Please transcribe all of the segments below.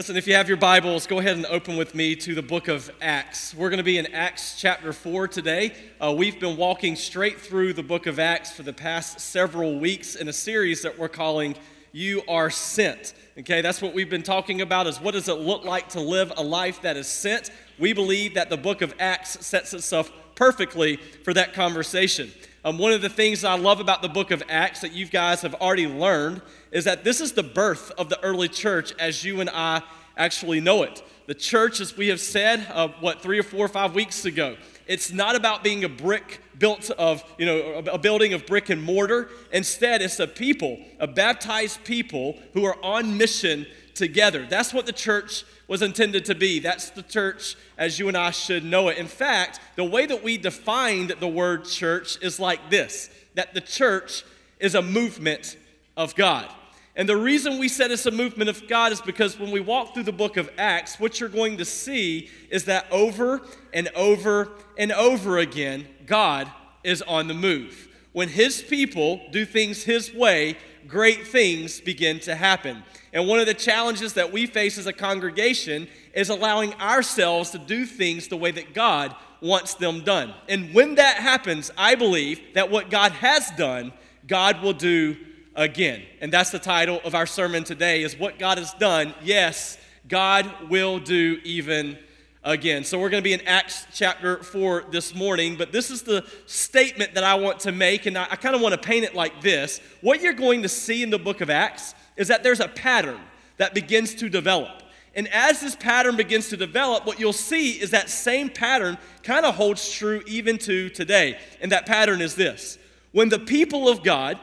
Listen, if you have your Bibles, go ahead and open with me to the book of Acts. We're going to be in Acts chapter 4 today. Uh, we've been walking straight through the book of Acts for the past several weeks in a series that we're calling You Are Sent. Okay, that's what we've been talking about is what does it look like to live a life that is sent? We believe that the book of Acts sets itself perfectly for that conversation. Um, one of the things I love about the book of Acts that you guys have already learned is that this is the birth of the early church as you and I actually know it. The church, as we have said, uh, what, three or four or five weeks ago, it's not about being a brick built of, you know, a building of brick and mortar. Instead, it's a people, a baptized people who are on mission together. That's what the church was intended to be. That's the church as you and I should know it. In fact, the way that we defined the word church is like this that the church is a movement of God. And the reason we said it's a movement of God is because when we walk through the book of Acts, what you're going to see is that over and over and over again, God is on the move. When His people do things His way, great things begin to happen. And one of the challenges that we face as a congregation is allowing ourselves to do things the way that God wants them done. And when that happens, I believe that what God has done, God will do again. And that's the title of our sermon today is what God has done. Yes, God will do even again. So we're going to be in Acts chapter 4 this morning, but this is the statement that I want to make, and I, I kind of want to paint it like this. What you're going to see in the book of Acts is that there's a pattern that begins to develop. And as this pattern begins to develop, what you'll see is that same pattern kind of holds true even to today. And that pattern is this when the people of God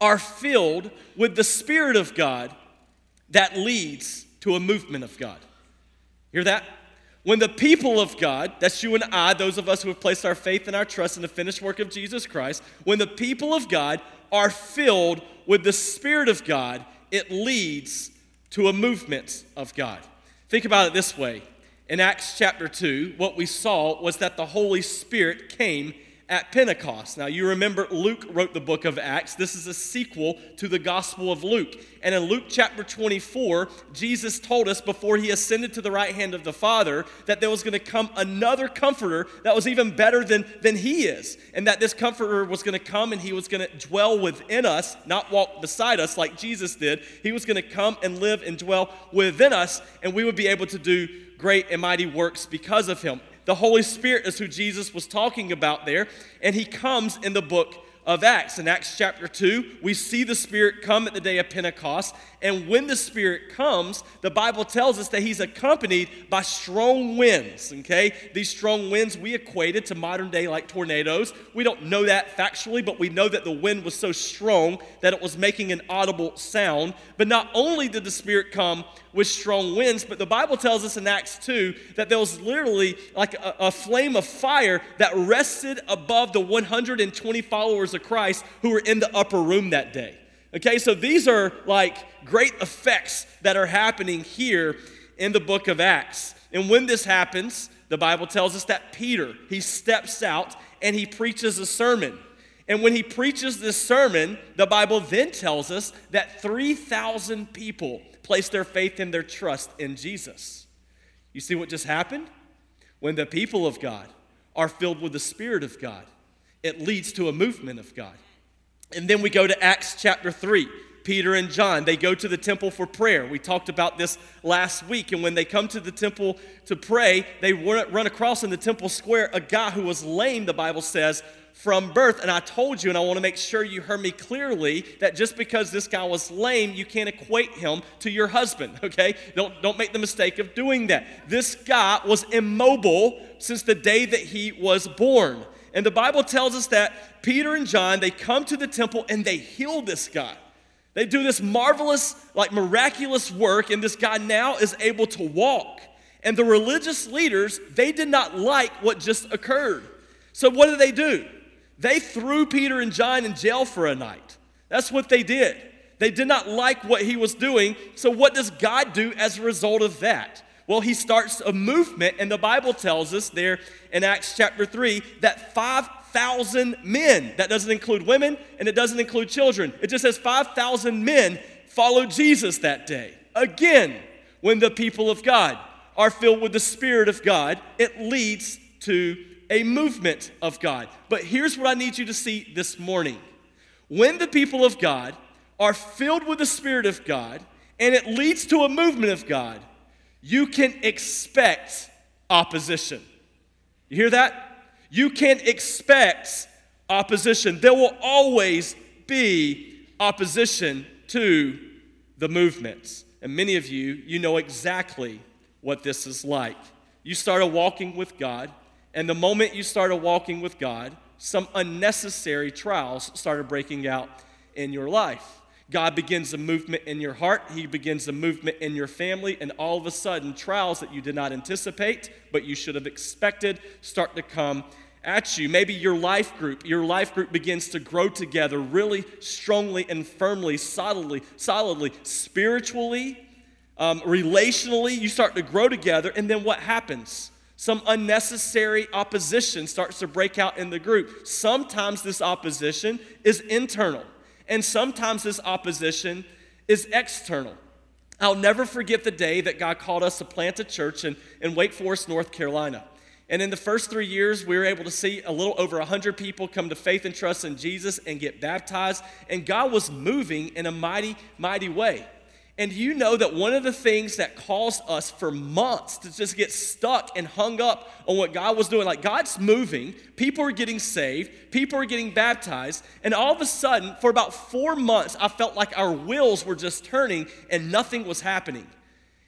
are filled with the Spirit of God, that leads to a movement of God. Hear that? When the people of God, that's you and I, those of us who have placed our faith and our trust in the finished work of Jesus Christ, when the people of God are filled with the Spirit of God, it leads to a movement of God. Think about it this way. In Acts chapter 2, what we saw was that the Holy Spirit came at Pentecost. Now, you remember Luke wrote the book of Acts. This is a sequel to the Gospel of Luke. And in Luke chapter 24, Jesus told us before he ascended to the right hand of the Father that there was going to come another comforter that was even better than, than he is. And that this comforter was going to come and he was going to dwell within us, not walk beside us like Jesus did. He was going to come and live and dwell within us, and we would be able to do great and mighty works because of him. The Holy Spirit is who Jesus was talking about there, and he comes in the book of Acts. In Acts chapter 2, we see the Spirit come at the day of Pentecost. And when the Spirit comes, the Bible tells us that He's accompanied by strong winds. Okay? These strong winds we equated to modern day like tornadoes. We don't know that factually, but we know that the wind was so strong that it was making an audible sound. But not only did the Spirit come with strong winds, but the Bible tells us in Acts 2 that there was literally like a, a flame of fire that rested above the 120 followers followers of Christ who were in the upper room that day. Okay, so these are like great effects that are happening here in the book of Acts. And when this happens, the Bible tells us that Peter, he steps out and he preaches a sermon. And when he preaches this sermon, the Bible then tells us that 3,000 people place their faith and their trust in Jesus. You see what just happened? When the people of God are filled with the Spirit of God, it leads to a movement of God. And then we go to Acts chapter 3. Peter and John, they go to the temple for prayer. We talked about this last week. And when they come to the temple to pray, they run across in the temple square a guy who was lame, the Bible says, from birth. And I told you, and I want to make sure you heard me clearly, that just because this guy was lame, you can't equate him to your husband, okay? Don't, don't make the mistake of doing that. This guy was immobile since the day that he was born. And the Bible tells us that Peter and John, they come to the temple and they heal this guy. They do this marvelous, like miraculous work, and this guy now is able to walk. And the religious leaders, they did not like what just occurred. So what did they do? They threw Peter and John in jail for a night. That's what they did. They did not like what he was doing. So what does God do as a result of that? Well, he starts a movement, and the Bible tells us there in Acts chapter 3 that 5,000 men, that doesn't include women and it doesn't include children, it just says 5,000 men followed Jesus that day. Again, when the people of God are filled with the Spirit of God, it leads to a movement of God. But here's what I need you to see this morning when the people of God are filled with the Spirit of God and it leads to a movement of God, you can expect opposition. You hear that? You can expect opposition. There will always be opposition to the movements. And many of you, you know exactly what this is like. You started walking with God, and the moment you started walking with God, some unnecessary trials started breaking out in your life. God begins a movement in your heart, He begins a movement in your family, and all of a sudden, trials that you did not anticipate, but you should have expected, start to come at you. Maybe your life group, your life group begins to grow together really strongly and firmly, solidly, solidly, spiritually, um, relationally. You start to grow together, and then what happens? Some unnecessary opposition starts to break out in the group. Sometimes this opposition is internal, and sometimes this opposition is external. I'll never forget the day that God called us to plant a church in, in Wake Forest, North Carolina. And in the first three years, we were able to see a little over 100 people come to faith and trust in Jesus and get baptized. And God was moving in a mighty, mighty way. And you know that one of the things that caused us for months to just get stuck and hung up on what God was doing, like God's moving, people are getting saved, people are getting baptized, and all of a sudden, for about four months, I felt like our wheels were just turning and nothing was happening.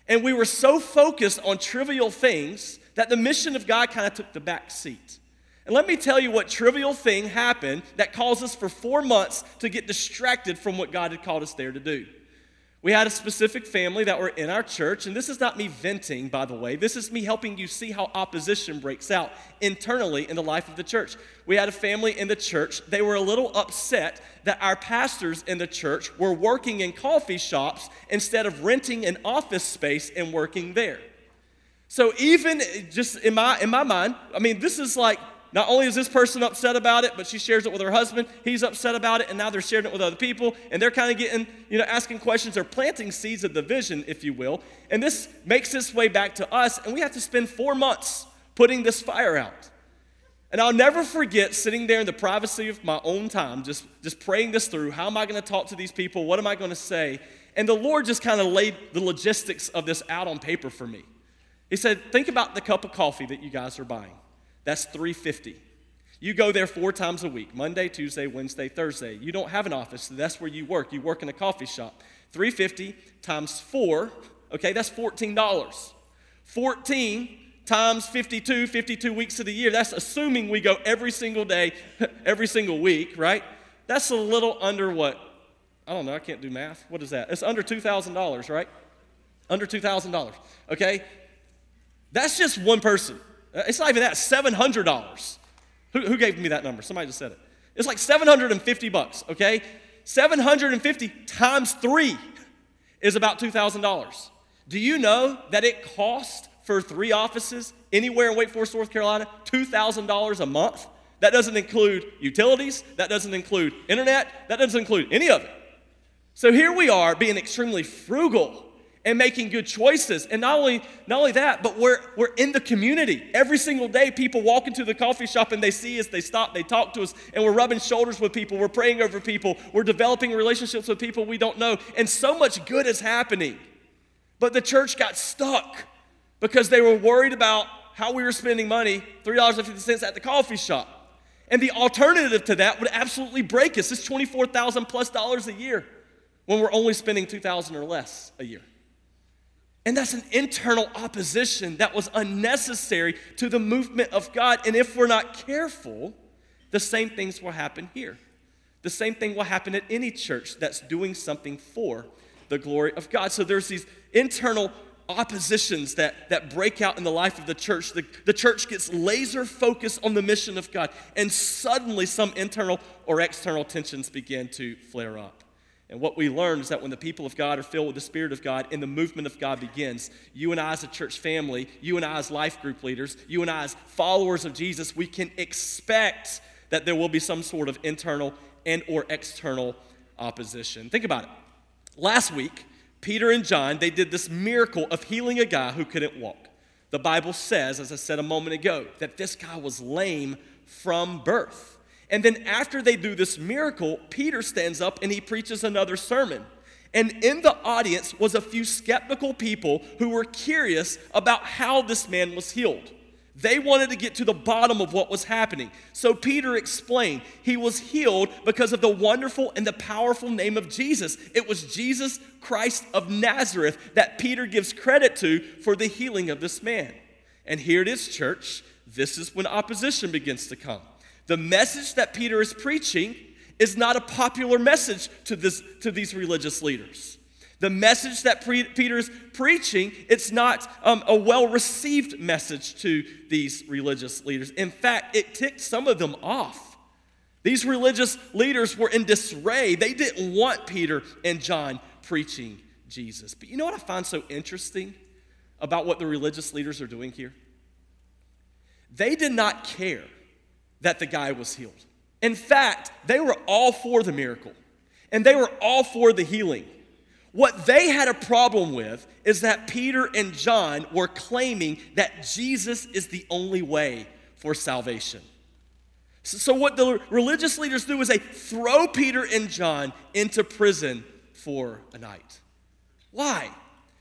And we were so focused on trivial things that the mission of God kind of took the back seat. And let me tell you what trivial thing happened that caused us for four months to get distracted from what God had called us there to do. We had a specific family that were in our church, and this is not me venting, by the way. This is me helping you see how opposition breaks out internally in the life of the church. We had a family in the church. They were a little upset that our pastors in the church were working in coffee shops instead of renting an office space and working there. So even just in my in my mind, I mean, this is like not only is this person upset about it, but she shares it with her husband. He's upset about it, and now they're sharing it with other people, and they're kind of getting, you know, asking questions. They're planting seeds of division, if you will. And this makes its way back to us, and we have to spend four months putting this fire out. And I'll never forget sitting there in the privacy of my own time, just, just praying this through. How am I going to talk to these people? What am I going to say? And the Lord just kind of laid the logistics of this out on paper for me. He said, Think about the cup of coffee that you guys are buying. That's 350. You go there four times a week Monday, Tuesday, Wednesday, Thursday. You don't have an office, so that's where you work. You work in a coffee shop. 350 times four, okay, that's $14. 14 times 52, 52 weeks of the year. That's assuming we go every single day, every single week, right? That's a little under what? I don't know, I can't do math. What is that? It's under $2,000, right? Under $2,000, okay? That's just one person. Uh, it's not even that, $700. Who, who gave me that number? Somebody just said it. It's like 750 bucks, okay? 750 times three is about $2,000. Do you know that it costs for three offices anywhere in Wake Forest, North Carolina, $2,000 a month? That doesn't include utilities, that doesn't include internet, that doesn't include any of it. So here we are being extremely frugal and making good choices. And not only, not only that, but we're, we're in the community. Every single day, people walk into the coffee shop and they see us, they stop, they talk to us, and we're rubbing shoulders with people, we're praying over people, we're developing relationships with people we don't know, and so much good is happening. But the church got stuck because they were worried about how we were spending money, $3.50 at the coffee shop. And the alternative to that would absolutely break us. It's 24,000 plus dollars a year when we're only spending 2,000 or less a year. And that's an internal opposition that was unnecessary to the movement of God. And if we're not careful, the same things will happen here. The same thing will happen at any church that's doing something for the glory of God. So there's these internal oppositions that, that break out in the life of the church. The, the church gets laser focused on the mission of God, and suddenly some internal or external tensions begin to flare up. And what we learn is that when the people of God are filled with the Spirit of God and the movement of God begins, you and I as a church family, you and I as life group leaders, you and I as followers of Jesus, we can expect that there will be some sort of internal and or external opposition. Think about it. Last week, Peter and John, they did this miracle of healing a guy who couldn't walk. The Bible says, as I said a moment ago, that this guy was lame from birth. And then after they do this miracle, Peter stands up and he preaches another sermon. And in the audience was a few skeptical people who were curious about how this man was healed. They wanted to get to the bottom of what was happening. So Peter explained he was healed because of the wonderful and the powerful name of Jesus. It was Jesus Christ of Nazareth that Peter gives credit to for the healing of this man. And here it is, church. This is when opposition begins to come. The message that Peter is preaching is not a popular message to, this, to these religious leaders. The message that pre- Peter's preaching, it's not um, a well received message to these religious leaders. In fact, it ticked some of them off. These religious leaders were in disarray. They didn't want Peter and John preaching Jesus. But you know what I find so interesting about what the religious leaders are doing here? They did not care that the guy was healed. In fact, they were all for the miracle and they were all for the healing. What they had a problem with is that Peter and John were claiming that Jesus is the only way for salvation. So, what the religious leaders do is they throw Peter and John into prison for a night. Why?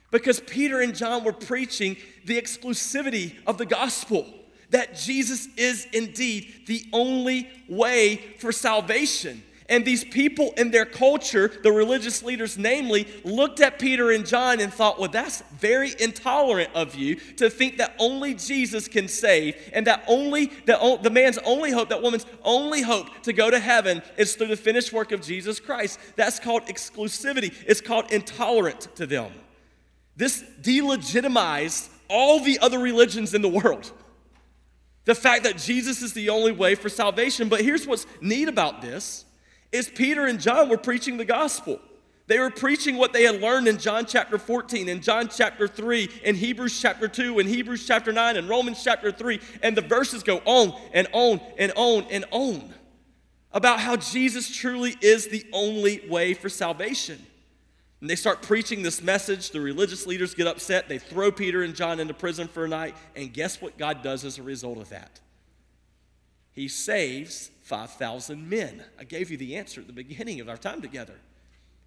Because Peter and John were preaching the exclusivity of the gospel that Jesus is indeed the only way for salvation. And these people in their culture, the religious leaders namely, looked at Peter and John and thought, well, that's very intolerant of you to think that only Jesus can save and that only the, the man's only hope, that woman's only hope to go to heaven is through the finished work of Jesus Christ. That's called exclusivity, it's called intolerant to them. This delegitimized all the other religions in the world. The fact that Jesus is the only way for salvation. But here's what's neat about this is Peter and John were preaching the gospel. They were preaching what they had learned in John chapter 14, in John chapter 3, in Hebrews chapter 2, in Hebrews chapter 9, in Romans chapter 3. And the verses go on and on and on and on about how Jesus truly is the only way for salvation. And they start preaching this message. The religious leaders get upset. They throw Peter and John into prison for a night. And guess what God does as a result of that? He saves 5,000 men. I gave you the answer at the beginning of our time together.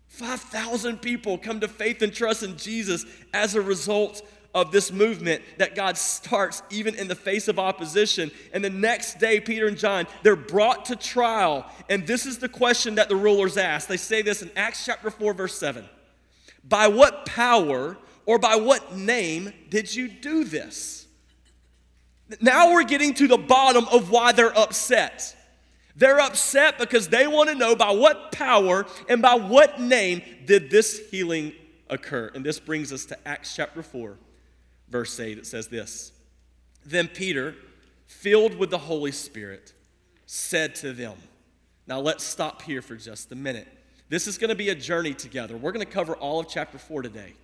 5,000 people come to faith and trust in Jesus as a result of this movement that God starts even in the face of opposition. And the next day, Peter and John, they're brought to trial. And this is the question that the rulers ask. They say this in Acts chapter 4, verse 7. By what power or by what name did you do this? Now we're getting to the bottom of why they're upset. They're upset because they want to know by what power and by what name did this healing occur. And this brings us to Acts chapter 4, verse 8. It says this Then Peter, filled with the Holy Spirit, said to them, Now let's stop here for just a minute. This is going to be a journey together. We're going to cover all of chapter 4 today.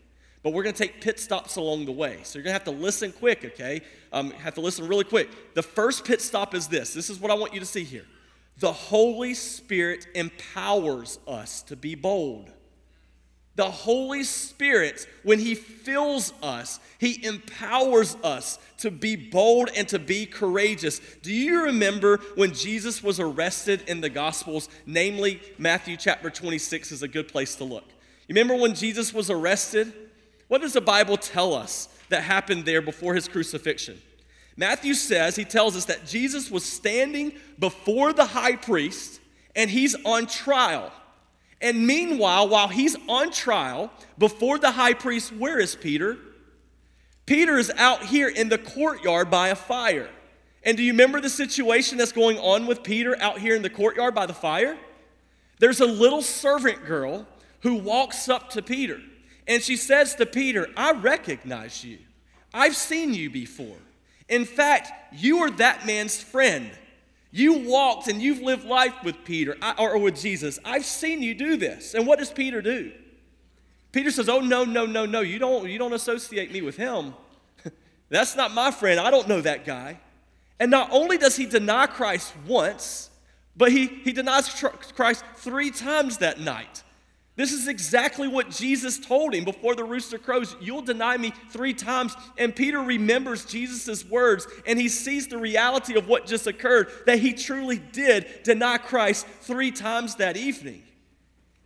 But we're going to take pit stops along the way. So you're going to have to listen quick, okay? Um, have to listen really quick. The first pit stop is this. This is what I want you to see here. The Holy Spirit empowers us to be bold. The Holy Spirit, when He fills us, He empowers us to be bold and to be courageous. Do you remember when Jesus was arrested in the Gospels? Namely, Matthew chapter 26 is a good place to look. You remember when Jesus was arrested? What does the Bible tell us that happened there before His crucifixion? Matthew says, he tells us that Jesus was standing before the high priest and he's on trial. And meanwhile, while he's on trial before the high priest, where is Peter? Peter is out here in the courtyard by a fire. And do you remember the situation that's going on with Peter out here in the courtyard by the fire? There's a little servant girl who walks up to Peter and she says to Peter, I recognize you. I've seen you before. In fact, you are that man's friend. You walked and you've lived life with Peter or with Jesus. I've seen you do this. And what does Peter do? Peter says, Oh, no, no, no, no. You don't, you don't associate me with him. That's not my friend. I don't know that guy. And not only does he deny Christ once, but he, he denies Christ three times that night. This is exactly what Jesus told him before the rooster crows. You'll deny me three times. And Peter remembers Jesus' words and he sees the reality of what just occurred that he truly did deny Christ three times that evening.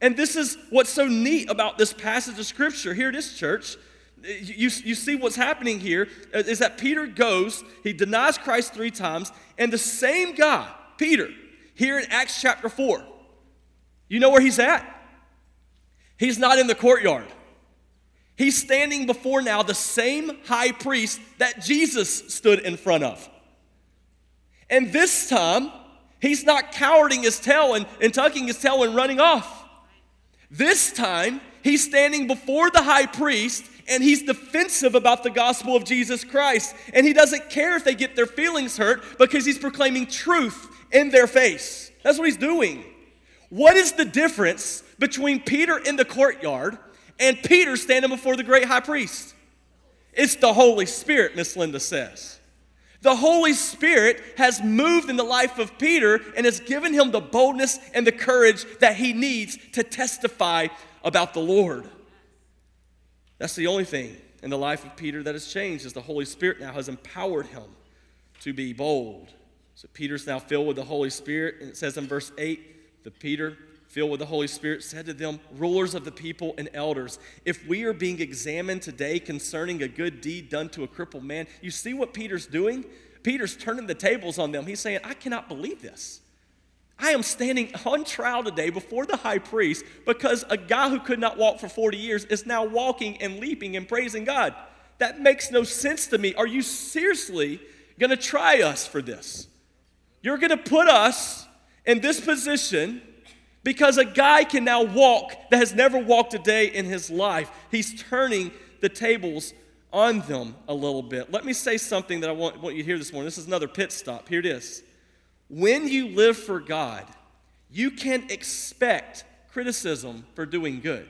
And this is what's so neat about this passage of Scripture. Here it is, church. You, you see what's happening here uh, is that Peter goes, he denies Christ three times, and the same guy, Peter, here in Acts chapter 4, you know where he's at? He's not in the courtyard. He's standing before now the same high priest that Jesus stood in front of. And this time, he's not cowering his tail and, and tucking his tail and running off. This time, he's standing before the high priest and he's defensive about the gospel of Jesus Christ. And he doesn't care if they get their feelings hurt because he's proclaiming truth in their face. That's what he's doing. What is the difference between Peter in the courtyard and Peter standing before the great high priest? It's the Holy Spirit, Miss Linda says. The Holy Spirit has moved in the life of Peter and has given him the boldness and the courage that he needs to testify about the Lord. That's the only thing in the life of Peter that has changed is the Holy Spirit now has empowered him to be bold. So Peter's now filled with the Holy Spirit, and it says in verse 8 that Peter filled with the Holy Spirit, said to them, Rulers of the people and elders, if we are being examined today concerning a good deed done to a crippled man, you see what Peter's doing? Peter's turning the tables on them. He's saying, I cannot believe this. I am standing on trial today before the high priest because a guy who could not walk for 40 years is now walking and leaping and praising God. That makes no sense to me. Are you seriously going to try us for this? You're going to put us in this position because a guy can now walk that has never walked a day in his life. He's turning the tables on them a little bit. Let me say something that I want, want you to hear this morning. This is another pit stop. Here it is. When you live for God, you can expect criticism for doing good.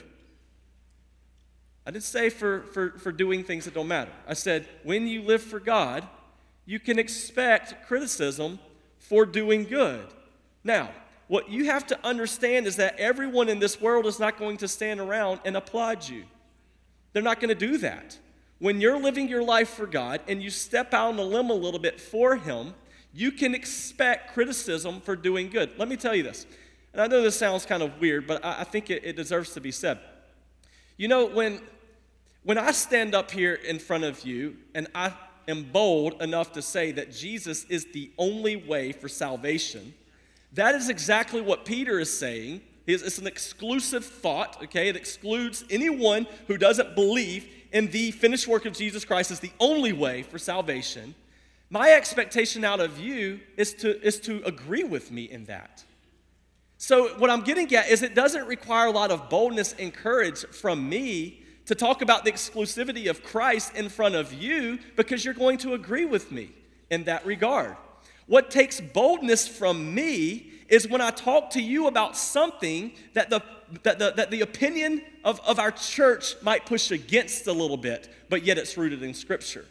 I didn't say for, for, for doing things that don't matter. I said, when you live for God, you can expect criticism for doing good. Now, what you have to understand is that everyone in this world is not going to stand around and applaud you. They're not going to do that. When you're living your life for God and you step out on the limb a little bit for Him, you can expect criticism for doing good. Let me tell you this, and I know this sounds kind of weird, but I, think it, it deserves to be said. You know, when, when I stand up here in front of you and I am bold enough to say that Jesus is the only way for salvation, that is exactly what Peter is saying. It's an exclusive thought, okay? It excludes anyone who doesn't believe in the finished work of Jesus Christ as the only way for salvation. My expectation out of you is to, is to agree with me in that. So, what I'm getting at is it doesn't require a lot of boldness and courage from me to talk about the exclusivity of Christ in front of you because you're going to agree with me in that regard. What takes boldness from me is when I talk to you about something that the, that the, that the opinion of, of our church might push against a little bit, but yet it's rooted in Scripture.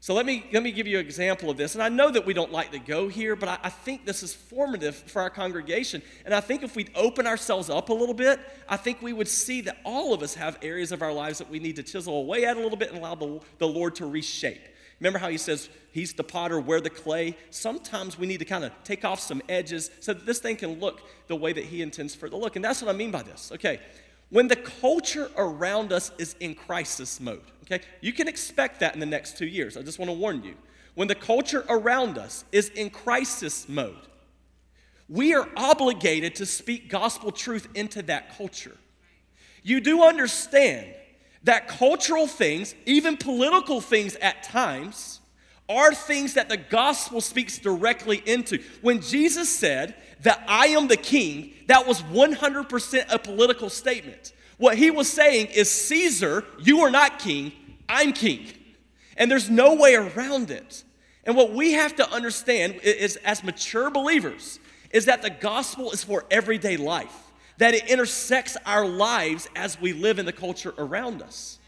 So let me, let me give you an example of this. And I know that we don't like to go here, but I, I think this is formative for our congregation. And I think if we'd open ourselves up a little bit, I think we would see that all of us have areas of our lives that we need to chisel away at a little bit and allow the, the Lord to reshape. Remember how he says he's the potter, we're the clay? Sometimes we need to kind of take off some edges so that this thing can look the way that he intends for it to look. And that's what I mean by this. Okay, when the culture around us is in crisis mode, okay, you can expect that in the next two years. I just want to warn you. When the culture around us is in crisis mode, we are obligated to speak gospel truth into that culture. You do understand that cultural things, even political things at times, are things that the gospel speaks directly into. When Jesus said that I am the king, that was 100% a political statement. What he was saying is, Caesar, you are not king, I'm king. And there's no way around it. And what we have to understand is, as mature believers, is that the gospel is for everyday life that it intersects our lives as we live in the culture around us.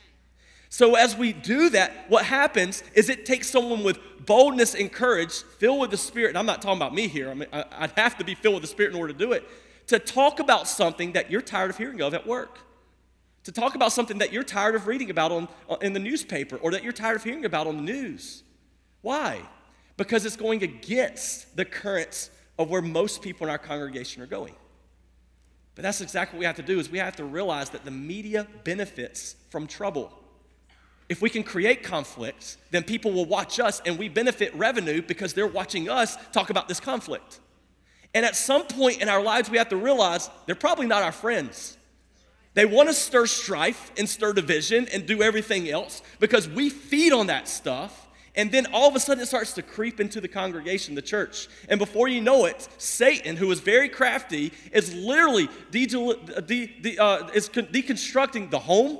So, as we do that, what happens is it takes someone with boldness and courage, filled with the Spirit. And I'm not talking about me here, I mean, I'd have to be filled with the Spirit in order to do it. to talk about something that you're tired of hearing of at work, to talk about something that you're tired of reading about on, uh, in the newspaper or that you're tired of hearing about on the news. Why? Because it's going against the currents of where most people in our congregation are going. But that's exactly what we have to do is we have to realize that the media benefits from trouble. If we can create conflicts, then people will watch us and we benefit revenue because they're watching us talk about this conflict. And at some point in our lives, we have to realize they're probably not our friends. They want to stir strife and stir division and do everything else because we feed on that stuff. And then all of a sudden it starts to creep into the congregation, the church. And before you know it, Satan, who is very crafty, is literally de- de- de- uh, is deconstructing the home,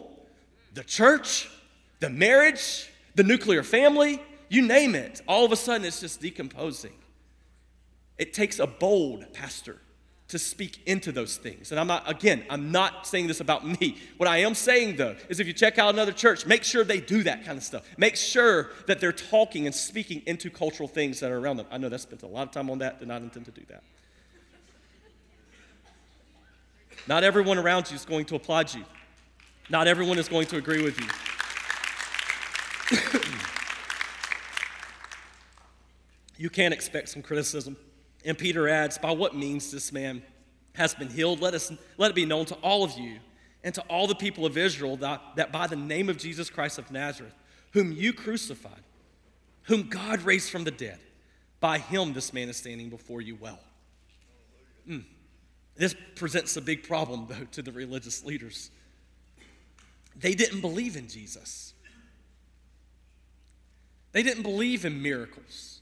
the church, the marriage, the nuclear family, you name it. All of a sudden it's just decomposing. It takes a bold pastor to speak into those things. And I'm not, again, I'm not saying this about me. What I am saying though is if you check out another church, make sure they do that kind of stuff. Make sure that they're talking and speaking into cultural things that are around them. I know that spent a lot of time on that, did not intend to do that. Not everyone around you is going to applaud you. Not everyone is going to agree with you. you can expect some criticism. And Peter adds, By what means this man has been healed, let, us, let it be known to all of you and to all the people of Israel that, that by the name of Jesus Christ of Nazareth, whom you crucified, whom God raised from the dead, by him this man is standing before you well. Mm. This presents a big problem, though, to the religious leaders. They didn't believe in Jesus, they didn't believe in miracles.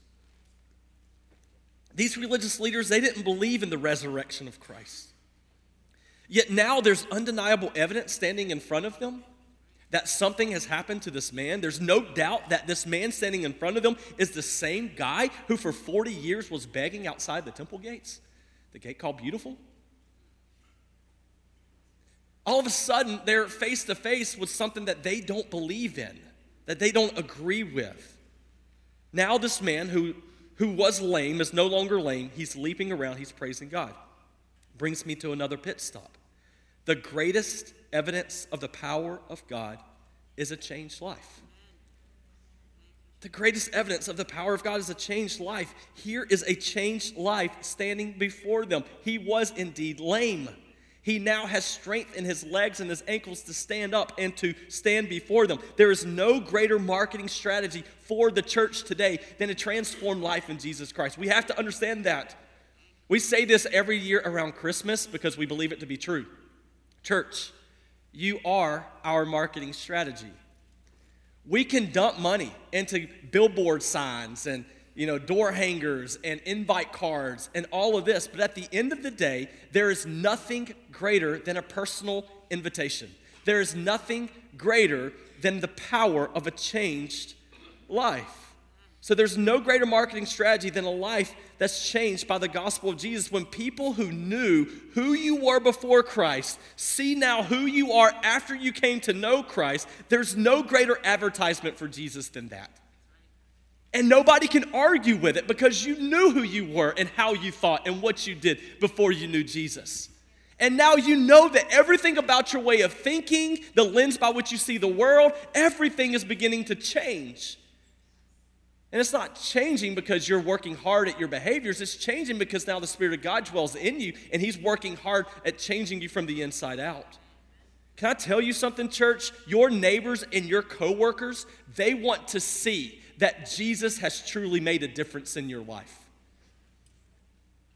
These religious leaders, they didn't believe in the resurrection of Christ. Yet now there's undeniable evidence standing in front of them that something has happened to this man. There's no doubt that this man standing in front of them is the same guy who for 40 years was begging outside the temple gates, the gate called Beautiful. All of a sudden, they're face to face with something that they don't believe in, that they don't agree with. Now, this man who who was lame is no longer lame. He's leaping around, he's praising God. Brings me to another pit stop. The greatest evidence of the power of God is a changed life. The greatest evidence of the power of God is a changed life. Here is a changed life standing before them. He was indeed lame. He now has strength in his legs and his ankles to stand up and to stand before them. There is no greater marketing strategy for the church today than to transform life in Jesus Christ. We have to understand that. We say this every year around Christmas because we believe it to be true. Church, you are our marketing strategy. We can dump money into billboard signs and you know, door hangers and invite cards and all of this. But at the end of the day, there is nothing greater than a personal invitation. There is nothing greater than the power of a changed life. So there's no greater marketing strategy than a life that's changed by the gospel of Jesus. When people who knew who you were before Christ see now who you are after you came to know Christ, there's no greater advertisement for Jesus than that. And nobody can argue with it because you knew who you were and how you thought and what you did before you knew Jesus. And now you know that everything about your way of thinking, the lens by which you see the world, everything is beginning to change. And it's not changing because you're working hard at your behaviors. It's changing because now the Spirit of God dwells in you and He's working hard at changing you from the inside out. Can I tell you something, church? Your neighbors and your coworkers, they want to see that Jesus has truly made a difference in your life.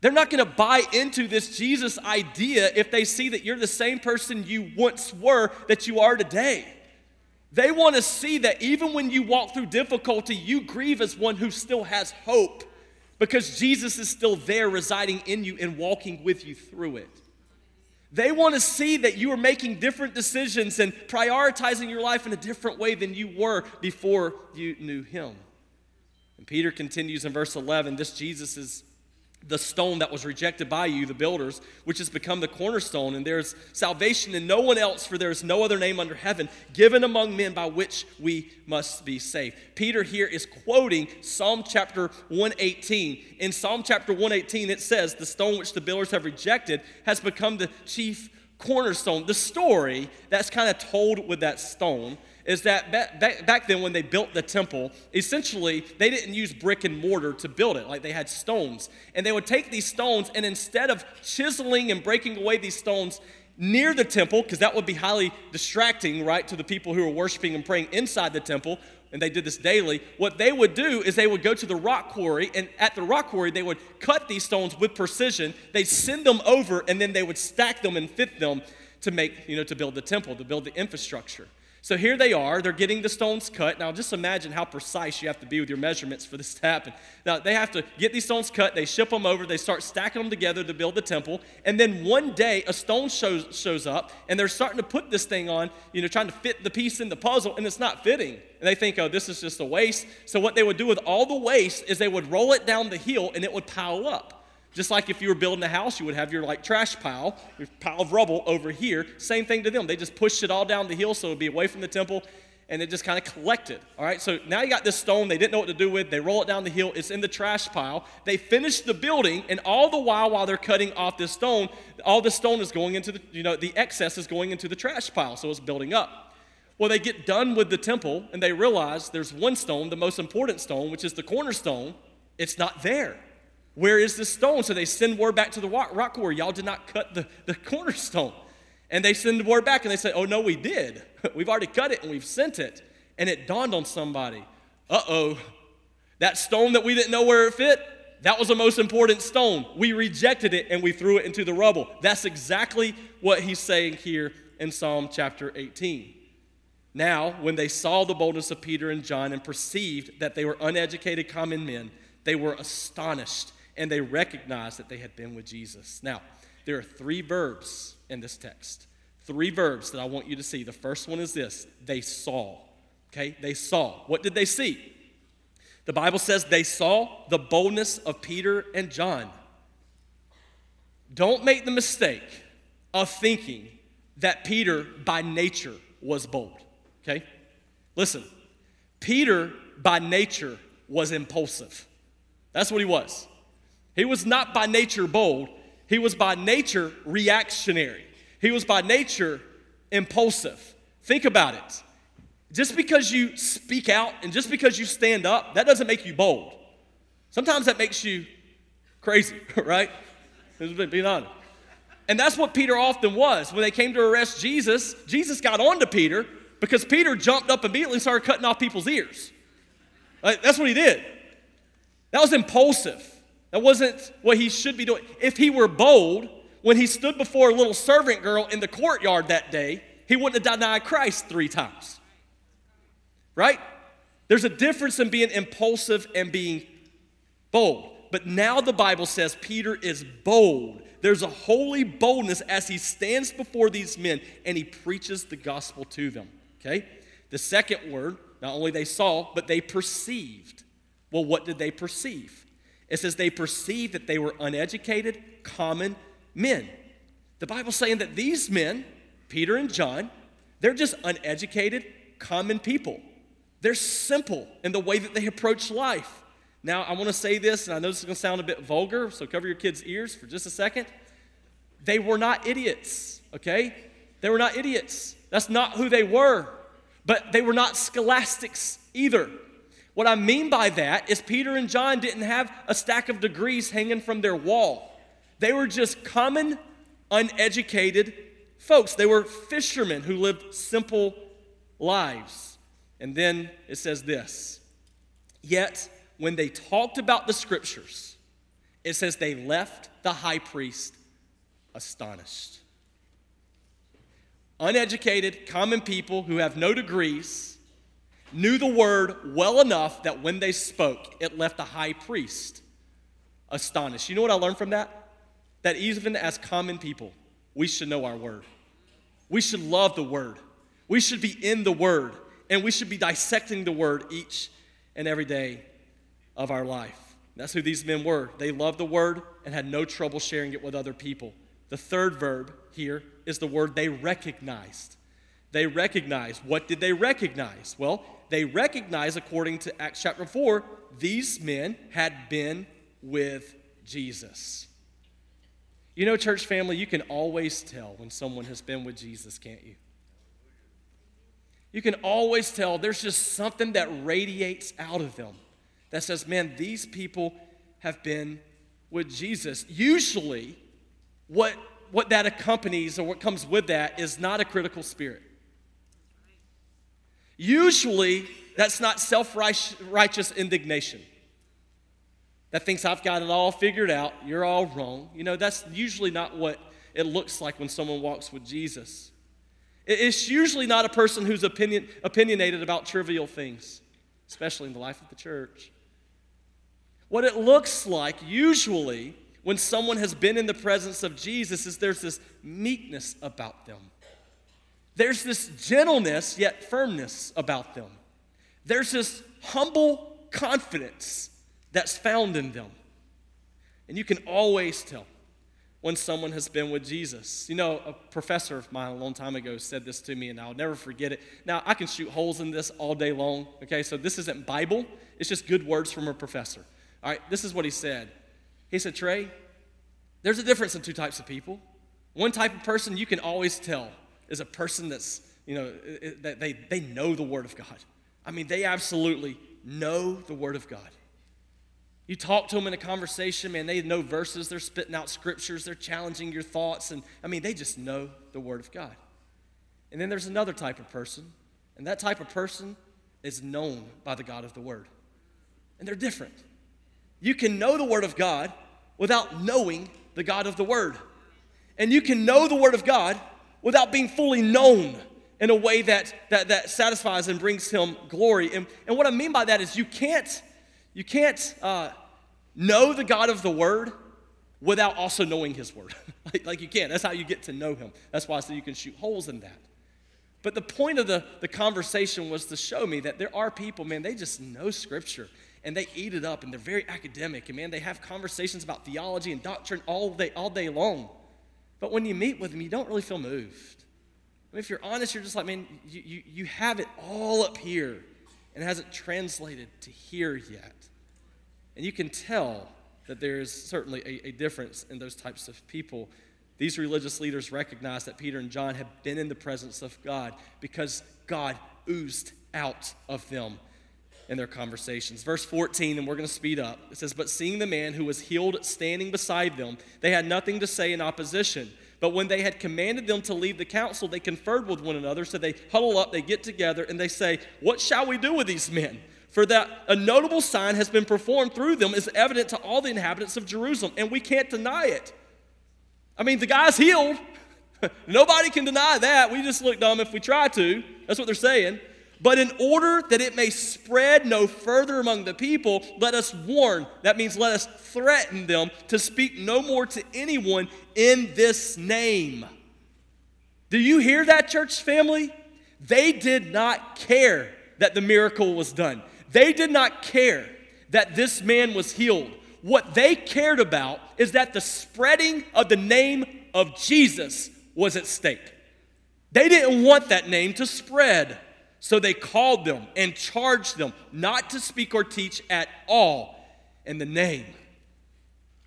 They're not going to buy into this Jesus idea if they see that you're the same person you once were that you are today. They want to see that even when you walk through difficulty, you grieve as one who still has hope because Jesus is still there residing in you and walking with you through it. They want to see that you are making different decisions and prioritizing your life in a different way than you were before you knew Him. And Peter continues in verse 11 this Jesus is the stone that was rejected by you, the builders, which has become the cornerstone, and there's salvation in no one else, for there is no other name under heaven given among men by which we must be saved. Peter here is quoting Psalm chapter 118. In Psalm chapter 118, it says, The stone which the builders have rejected has become the chief cornerstone. The story that's kind of told with that stone is that back, then when they built the temple, essentially they didn't use brick and mortar to build it. Like they had stones. And they would take these stones and instead of chiseling and breaking away these stones near the temple, because that would be highly distracting, right, to the people who were worshiping and praying inside the temple, and they did this daily, what they would do is they would go to the rock quarry, and at the rock quarry, they would cut these stones with precision. They'd send them over, and then they would stack them and fit them to make, you know, to build the temple, to build the infrastructure. So here they are, they're getting the stones cut. Now just imagine how precise you have to be with your measurements for this to happen. Now they have to get these stones cut, they ship them over, they start stacking them together to build the temple. And then one day a stone shows, shows up and they're starting to put this thing on, you know, trying to fit the piece in the puzzle, and it's not fitting. And they think, oh, this is just a waste. So what they would do with all the waste is they would roll it down the hill and it would pile up. Just like if you were building a house, you would have your like trash pile, your pile of rubble over here. Same thing to them. They just pushed it all down the hill so it would be away from the temple and it just kind of collected. All right, so now you got this stone they didn't know what to do with. They roll it down the hill, it's in the trash pile. They finish the building, and all the while, while they're cutting off this stone, all the stone is going into the, you know, the excess is going into the trash pile, so it's building up. Well, they get done with the temple and they realize there's one stone, the most important stone, which is the cornerstone, it's not there. Where is the stone? So they send word back to the rock, quarry. Y'all did not cut the, the cornerstone. And they send the word back and they say, Oh, no, we did. we've already cut it and we've sent it. And it dawned on somebody uh oh, that stone that we didn't know where it fit, that was the most important stone. We rejected it and we threw it into the rubble. That's exactly what he's saying here in Psalm chapter 18. Now, when they saw the boldness of Peter and John and perceived that they were uneducated common men, they were astonished and they recognized that they had been with Jesus. Now, there are three verbs in this text. Three verbs that I want you to see. The first one is this they saw. Okay? They saw. What did they see? The Bible says they saw the boldness of Peter and John. Don't make the mistake of thinking that Peter by nature was bold. Okay? Listen, Peter by nature was impulsive. That's what he was. He was not by nature bold, he was by nature reactionary. He was by nature impulsive. Think about it. Just because you speak out and just because you stand up, that doesn't make you bold. Sometimes that makes you crazy, right? Being honest. And that's what Peter often was. When they came to arrest Jesus, Jesus got on to Peter because Peter jumped up immediately and started cutting off people's ears. That's what he did. That was impulsive. That wasn't what he should be doing. If he were bold, when he stood before a little servant girl in the courtyard that day, he wouldn't have denied Christ three times. Right? There's a difference in being impulsive and being bold. But now the Bible says Peter is bold. There's a holy boldness as he stands before these men and he preaches the gospel to them. Okay? The second word, not only they saw, but they perceived. Well, what did they perceive? It says they perceived that they were uneducated, common men. The Bible's saying that these men, Peter and John, they're just uneducated, common people. They're simple in the way that they approach life. Now, I want to say this, and I know this is going to sound a bit vulgar, so cover your kids' ears for just a second. They were not idiots, okay? They were not idiots. That's not who they were. But they were not scholastics either. What I mean by that is Peter and John didn't have a stack of degrees hanging from their wall. They were just common, uneducated folks. They were fishermen who lived simple lives. And then it says this Yet, when they talked about the scriptures, it says they left the high priest astonished. Uneducated, common people who have no degrees knew the word well enough that when they spoke, it left the high priest astonished. You know what I learned from that? That even as common people, we should know our word. We should love the word. We should be in the word, and we should be dissecting the word each and every day of our life. That's who these men were. They loved the word and had no trouble sharing it with other people. The third verb here is the word they recognized. They recognized. What did they recognize? Well, they recognized, according to Acts chapter 4, these men had been with Jesus. You know, church family, you can always tell when someone has been with Jesus, can't you? You can always tell there's just something that radiates out of them that says, man, these people have been with Jesus. Usually, what, what that accompanies or what comes with that is not a critical spirit. Usually, that's not self righteous indignation that thinks I've got it all figured out, you're all wrong. You know, that's usually not what it looks like when someone walks with Jesus. It's usually not a person who's opinion, opinionated about trivial things, especially in the life of the church. What it looks like usually when someone has been in the presence of Jesus is there's this meekness about them. There's this gentleness yet firmness about them. There's this humble confidence that's found in them. And you can always tell when someone has been with Jesus. You know, a professor of mine a long time ago said this to me, and I'll never forget it. Now, I can shoot holes in this all day long, okay? So this isn't Bible, it's just good words from a professor. All right, this is what he said. He said, Trey, there's a difference in two types of people. One type of person you can always tell is a person that's, you know, that they, they know the Word of God. I mean, they absolutely know the Word of God. You talk to them in a conversation, man, they know verses, they're spitting out scriptures, they're challenging your thoughts, and I mean, they just know the Word of God. And then there's another type of person, and that type of person is known by the God of the Word. And they're different. You can know the Word of God without knowing the God of the Word. And you can know the Word of God without being fully known in a way that, that, that satisfies and brings Him glory. And, and what I mean by that is you can't you can't uh, know the God of the Word without also knowing His Word. like, like, you can't. That's how you get to know Him. That's why I said you can shoot holes in that. But the point of the, the conversation was to show me that there are people, man, they just know Scripture and they eat it up and they're very academic. And man, they have conversations about theology and doctrine all day, all day long. But when you meet with them, you don't really feel moved. I mean, if you're honest, you're just like, man, you, you, you have it all up here and it hasn't translated to here yet. And you can tell that there is certainly a, a, difference in those types of people. These religious leaders recognize that Peter and John have been in the presence of God because God oozed out of them in their conversations. Verse 14, and we're going to speed up. It says, But seeing the man who was healed standing beside them, they had nothing to say in opposition. But when they had commanded them to leave the council, they conferred with one another. So they huddle up, they get together, and they say, What shall we do with these men? For that a notable sign has been performed through them is evident to all the inhabitants of Jerusalem, and we can't deny it. I mean, the guy's healed. Nobody can deny that. We just look dumb if we try to. That's what they're saying. But in order that it may spread no further among the people, let us warn. That means let us threaten them to speak no more to anyone in this name. Do you hear that, church family? They did not care that the miracle was done. They did not care that this man was healed. What they cared about is that the spreading of the name of Jesus was at stake. They didn't want that name to spread. So they called them and charged them not to speak or teach at all in the name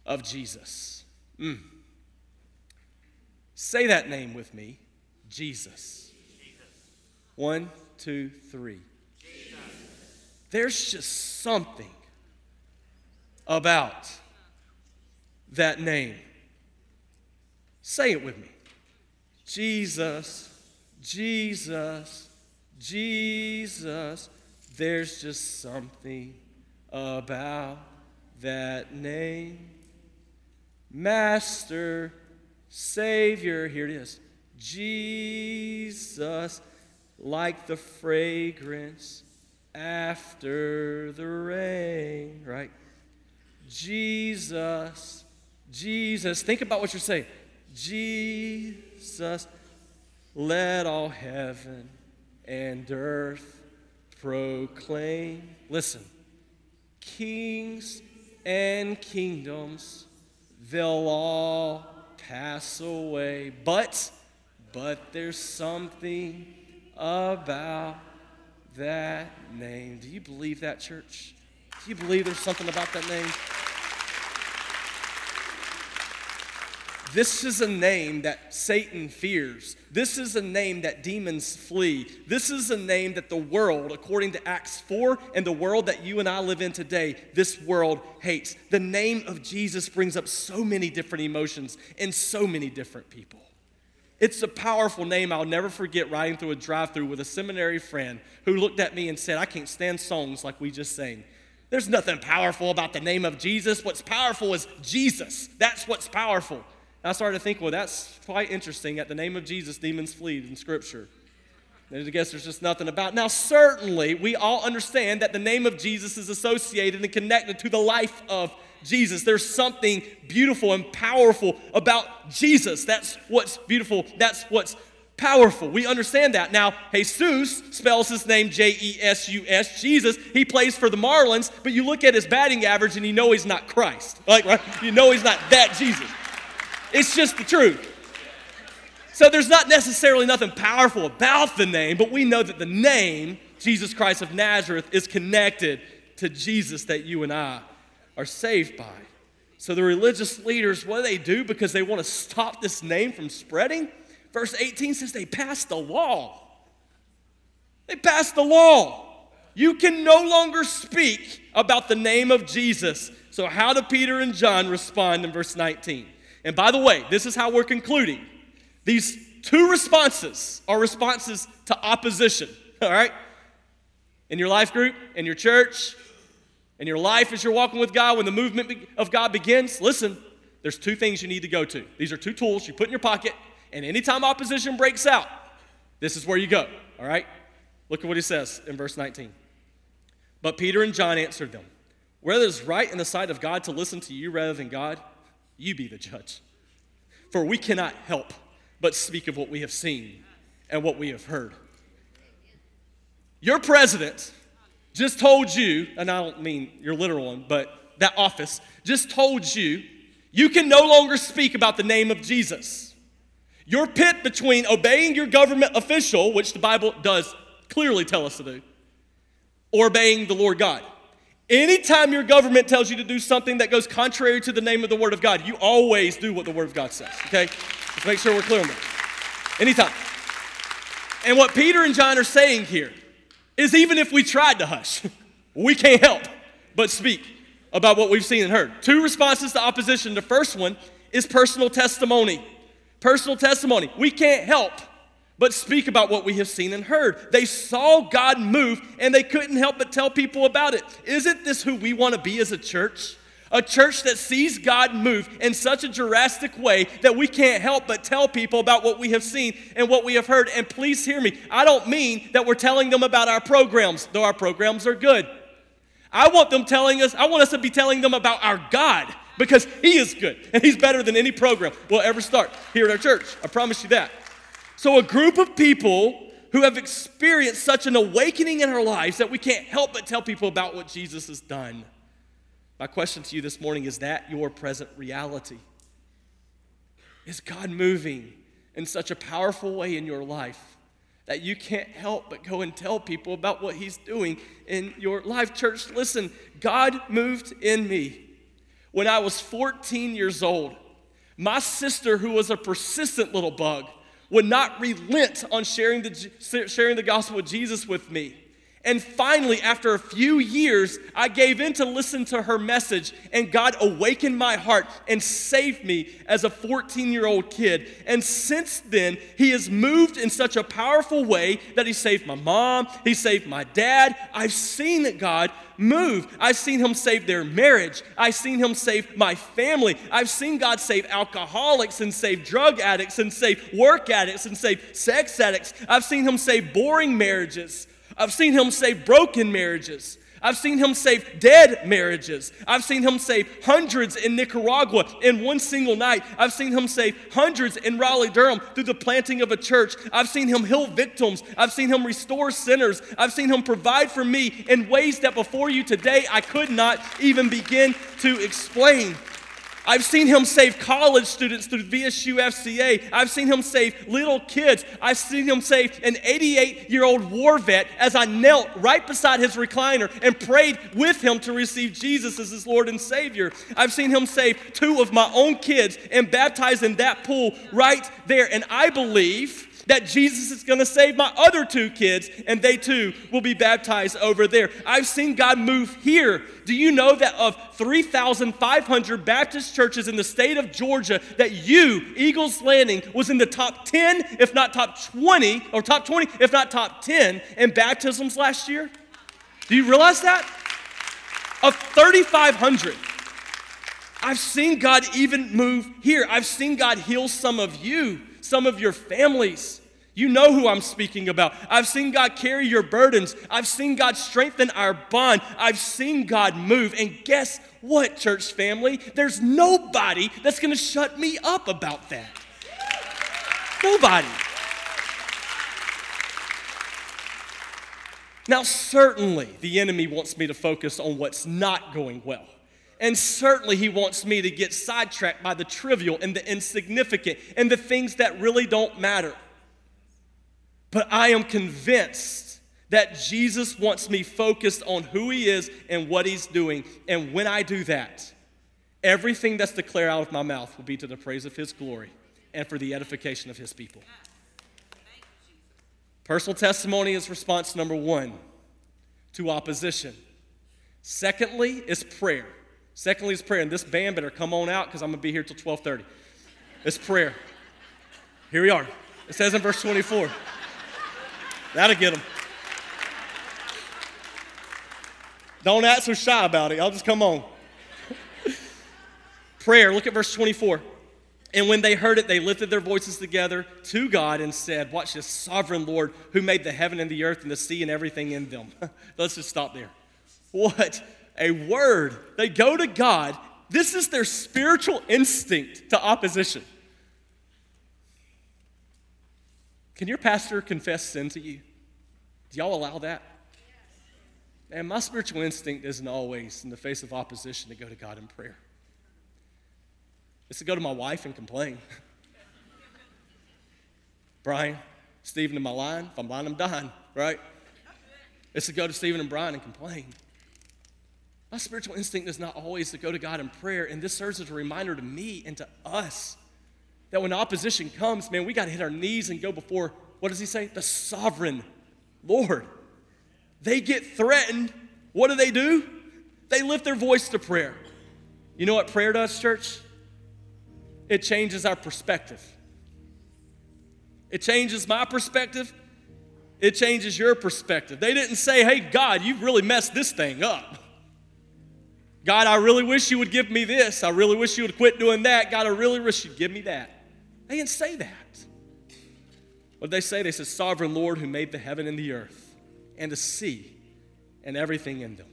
of Jesus. Mm. Say that name with me Jesus. One, two, three. Jesus. There's just something about that name. Say it with me Jesus, Jesus. Jesus, there's just something about that name. Master, Savior, here it is. Jesus, like the fragrance after the rain, right? Jesus, Jesus. Think about what you're saying. Jesus, let all heaven and earth proclaim. Listen, kings and kingdoms, they'll all pass away. But, but there's something about that name. Do you believe that, church? Do you believe there's something about that name? This is a name that Satan fears. This is a name that demons flee. This is a name that the world, according to Acts 4 and the world that you and I live in today, this world hates. The name of Jesus brings up so many different emotions in so many different people. It's a powerful name I'll never forget riding through a drive through with a seminary friend who looked at me and said, I can't stand songs like we just sang. There's nothing powerful about the name of Jesus. What's powerful is Jesus. That's what's powerful. I started to think, well, that's quite interesting. At the name of Jesus, demons flee in Scripture. I guess there's just nothing about. Now, certainly, we all understand that the name of Jesus is associated and connected to the life of Jesus. There's something beautiful and powerful about Jesus. That's what's beautiful. That's what's powerful. We understand that. Now, Jesus spells his name J E S U S, Jesus. He plays for the Marlins, but you look at his batting average and you know he's not Christ. Like, right? You know he's not that Jesus. It's just the truth. So there's not necessarily nothing powerful about the name, but we know that the name, Jesus Christ of Nazareth, is connected to Jesus that you and I are saved by. So the religious leaders, what do they do because they want to stop this name from spreading? Verse 18 says they passed a law. They passed the law. You can no longer speak about the name of Jesus. So, how do Peter and John respond in verse 19? And by the way, this is how we're concluding. These two responses are responses to opposition, all right? In your life group, in your church, in your life as you're walking with God, when the movement of God begins, listen, there's two things you need to go to. These are two tools you put in your pocket, and anytime opposition breaks out, this is where you go, all right? Look at what he says in verse 19. But Peter and John answered them, Whether it is right in the sight of God to listen to you rather than God, you be the judge. For we cannot help but speak of what we have seen and what we have heard. Your president just told you, and I don't mean your literal one, but that office just told you, you can no longer speak about the name of Jesus. Your pit between obeying your government official, which the Bible does clearly tell us to do, or obeying the Lord God. Anytime your government tells you to do something that goes contrary to the name of the Word of God, you always do what the Word of God says, okay? Let's make sure we're clear on that. Anytime. And what Peter and John are saying here is even if we tried to hush, we can't help but speak about what we've seen and heard. Two responses to opposition. The first one is personal testimony. Personal testimony. We can't help but speak about what we have seen and heard. They saw God move and they couldn't help but tell people about it. Isn't this who we want to be as a church? A church that sees God move in such a drastic way that we can't help but tell people about what we have seen and what we have heard. And please hear me, I don't mean that we're telling them about our programs, though our programs are good. I want them telling us, I want us to be telling them about our God because He is good and He's better than any program we'll ever start here at our church. I promise you that. So, a group of people who have experienced such an awakening in our lives that we can't help but tell people about what Jesus has done. My question to you this morning is that your present reality? Is God moving in such a powerful way in your life that you can't help but go and tell people about what He's doing in your life? Church, listen, God moved in me when I was 14 years old. My sister, who was a persistent little bug, would not relent on sharing the, sharing the gospel of Jesus with me. And finally, after a few years, I gave in to listen to her message, and God awakened my heart and saved me as a 14 year old kid. And since then, He has moved in such a powerful way that He saved my mom, He saved my dad. I've seen God move. I've seen Him save their marriage, I've seen Him save my family. I've seen God save alcoholics and save drug addicts and save work addicts and save sex addicts. I've seen Him save boring marriages. I've seen him save broken marriages. I've seen him save dead marriages. I've seen him save hundreds in Nicaragua in one single night. I've seen him save hundreds in Raleigh, Durham through the planting of a church. I've seen him heal victims. I've seen him restore sinners. I've seen him provide for me in ways that before you today I could not even begin to explain. I've seen him save college students through VSU FCA. I've seen him save little kids. I've seen him save an 88 year old war vet as I knelt right beside his recliner and prayed with him to receive Jesus as his Lord and Savior. I've seen him save two of my own kids and baptize in that pool right there. And I believe that Jesus is going to save my other two kids and they too will be baptized over there. I've seen God move here. Do you know that of 3,500 Baptist churches in the state of Georgia, that you, Eagles Landing, was in the top 10, if not top 20, or top 20, if not top 10 in baptisms last year? Do you realize that? Of 3,500. I've seen God even move here. I've seen God heal some of you, some of your families. You know who I'm speaking about. I've seen God carry your burdens. I've seen God strengthen our bond. I've seen God move. And guess what, church family? There's nobody that's going to shut me up about that. Nobody. Now, certainly, the enemy wants me to focus on what's not going well. And certainly, he wants me to get sidetracked by the trivial and the insignificant and the things that really don't matter. But I am convinced that Jesus wants me focused on who he is and what he's doing. And when I do that, everything that's declared out of my mouth will be to the praise of his glory and for the edification of his people. Personal testimony is response number one to opposition. Secondly is prayer. Secondly is prayer. And this band better come on out because I'm going to be here till 1230. It's prayer. Here we are. It says in verse 24. That'll get them. Don't act so shy about it. I'll just come on. Prayer, look at verse 24. And when they heard it, they lifted their voices together to God and said, Watch this, sovereign Lord who made the heaven and the earth and the sea and everything in them. Let's just stop there. What a word. They go to God. This is their spiritual instinct to opposition. Can your pastor confess sin to you? Do y'all allow that? And my spiritual instinct isn't always, in the face of opposition, to go to God in prayer. It's to go to my wife and complain. Brian, Stephen in my line. If I'm lying, I'm dying, right? It's to go to Stephen and Brian and complain. My spiritual instinct is not always to go to God in prayer, and this serves as a reminder to me and to us that when opposition comes, man, we got to hit our knees and go before, what does he say? The sovereign Lord. They get threatened. What do they do? They lift their voice to prayer. You know what prayer does, church? It changes our perspective. It changes my perspective. It changes your perspective. They didn't say, hey, God, you've really messed this thing up. God, I really wish you would give me this. I really wish you would quit doing that. God, I really wish you'd give me that. They didn't say that. What did they say? They said, Sovereign Lord who made the heaven and the earth and the sea and everything in them.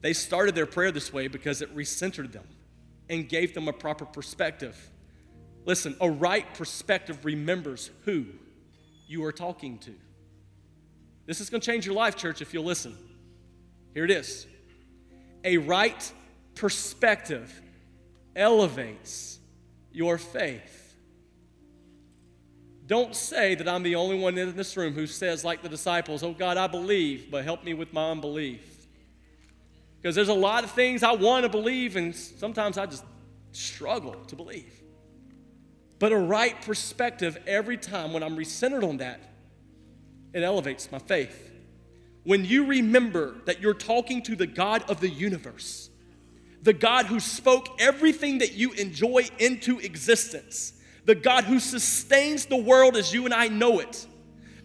They started their prayer this way because it recentered them and gave them a proper perspective. Listen, a right perspective remembers who you are talking to. This is going to change your life, church, if you'll listen. Here it is. A right perspective elevates your faith. Don't say that I'm the only one in this room who says, like the disciples, Oh God, I believe, but help me with my unbelief. Because there's a lot of things I want to believe, and sometimes I just struggle to believe. But a right perspective every time when I'm recentered on that, it elevates my faith. When you remember that you're talking to the God of the universe, the God who spoke everything that you enjoy into existence, the God who sustains the world as you and I know it,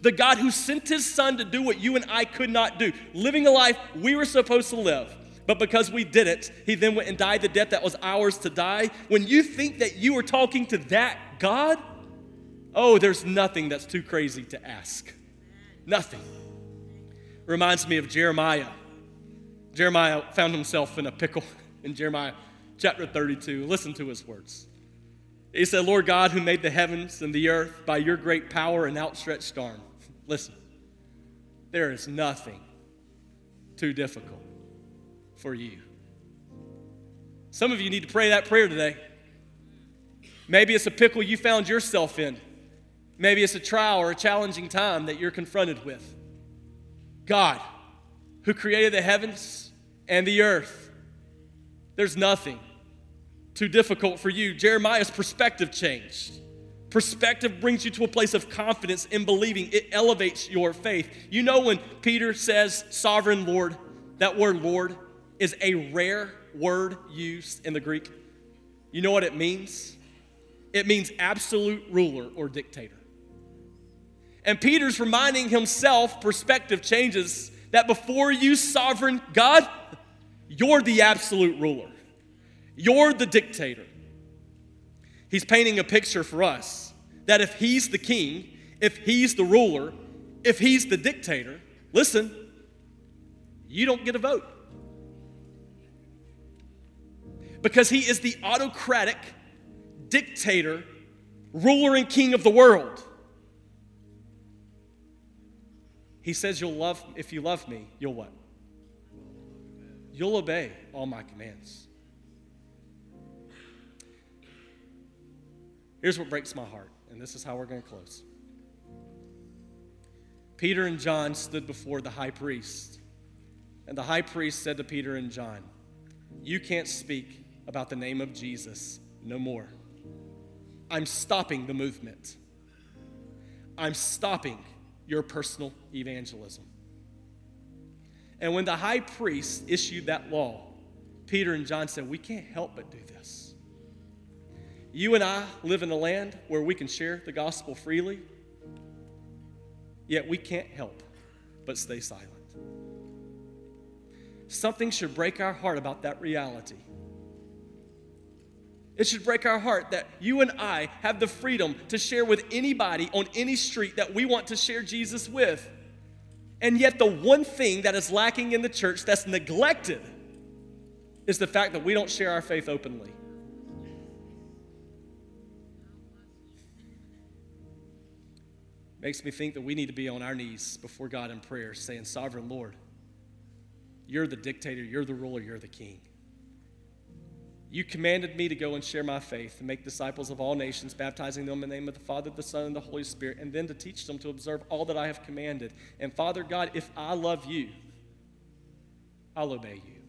the God who sent his son to do what you and I could not do, living a life we were supposed to live. But because we didn't, he then went and died the death that was ours to die. When you think that you are talking to that God, oh, there's nothing that's too crazy to ask. Nothing. Reminds me of Jeremiah Jeremiah found himself in a pickle in Jeremiah chapter 32. Listen to his words. He said, Lord God, who made the heavens and the earth by your great power and outstretched arm. Listen, there is nothing too difficult for you. Some of you need to pray that prayer today. Maybe it's a pickle you found yourself in. Maybe it's a trial or a challenging time that you're confronted with. God, who created the heavens and the earth, there's nothing too difficult for you. Jeremiah's perspective changed. Perspective brings you to a place of confidence in believing, it elevates your faith. You know, when Peter says sovereign Lord, that word Lord is a rare word used in the Greek. You know what it means? It means absolute ruler or dictator. And Peter's reminding himself, perspective changes, that before you, sovereign God, you're the absolute ruler. You're the dictator. He's painting a picture for us that if he's the king, if he's the ruler, if he's the dictator, listen, you don't get a vote. Because he is the autocratic dictator, ruler, and king of the world. He says, You'll love, if you love me, you'll what? You'll obey all my commands. Here's what breaks my heart, and this is how we're going to close. Peter and John stood before the high priest, and the high priest said to Peter and John, You can't speak about the name of Jesus no more. I'm stopping the movement. I'm stopping your personal evangelism. And when the high priest issued that law, Peter and John said, We can't help but do this. You and I live in a land where we can share the gospel freely, yet we can't help but stay silent. Something should break our heart about that reality. It should break our heart that you and I have the freedom to share with anybody on any street that we want to share Jesus with. And yet, the one thing that is lacking in the church that's neglected is the fact that we don't share our faith openly. Makes me think that we need to be on our knees before God in prayer, saying, Sovereign Lord, you're the dictator, you're the ruler, you're the king. You commanded me to go and share my faith and make disciples of all nations, baptizing them in the name of the Father, the Son, and the Holy Spirit, and then to teach them to observe all that I have commanded. And Father God, if I love you, I'll obey you.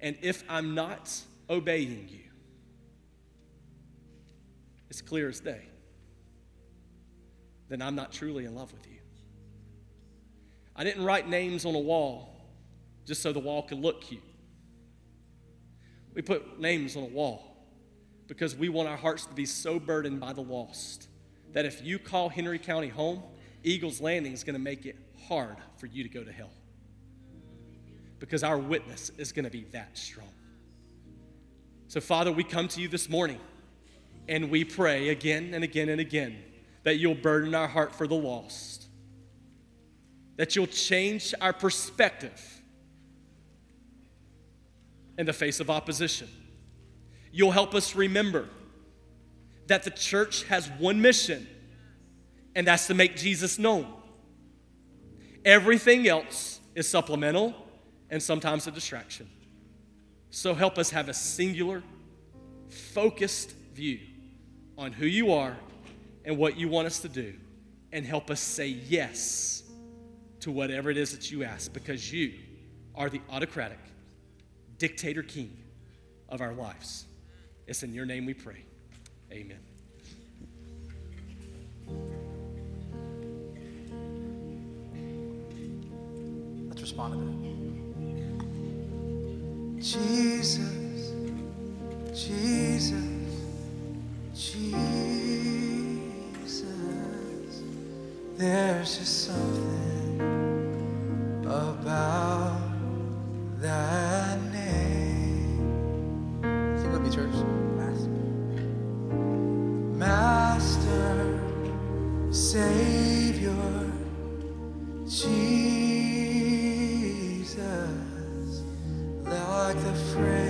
And if I'm not obeying you, it's clear as day, then I'm not truly in love with you. I didn't write names on a wall just so the wall could look cute. We put names on a wall because we want our hearts to be so burdened by the lost that if you call Henry County home, Eagles Landing is going to make it hard for you to go to hell because our witness is going to be that strong. So, Father, we come to you this morning and we pray again and again and again that you'll burden our heart for the lost, that you'll change our perspective in the face of opposition. You'll help us remember that the church has one mission, and that's to make Jesus known. Everything else is supplemental and sometimes a distraction. So help us have a singular, focused view on who you are and what you want us to do, and help us say yes to whatever it is that you ask because you are the autocratic, dictator king of our lives. It's in your name we pray. Amen. Let's respond to that. Jesus, Jesus, Jesus. There's just something about that church? Master, Savior, Jesus, like the friend.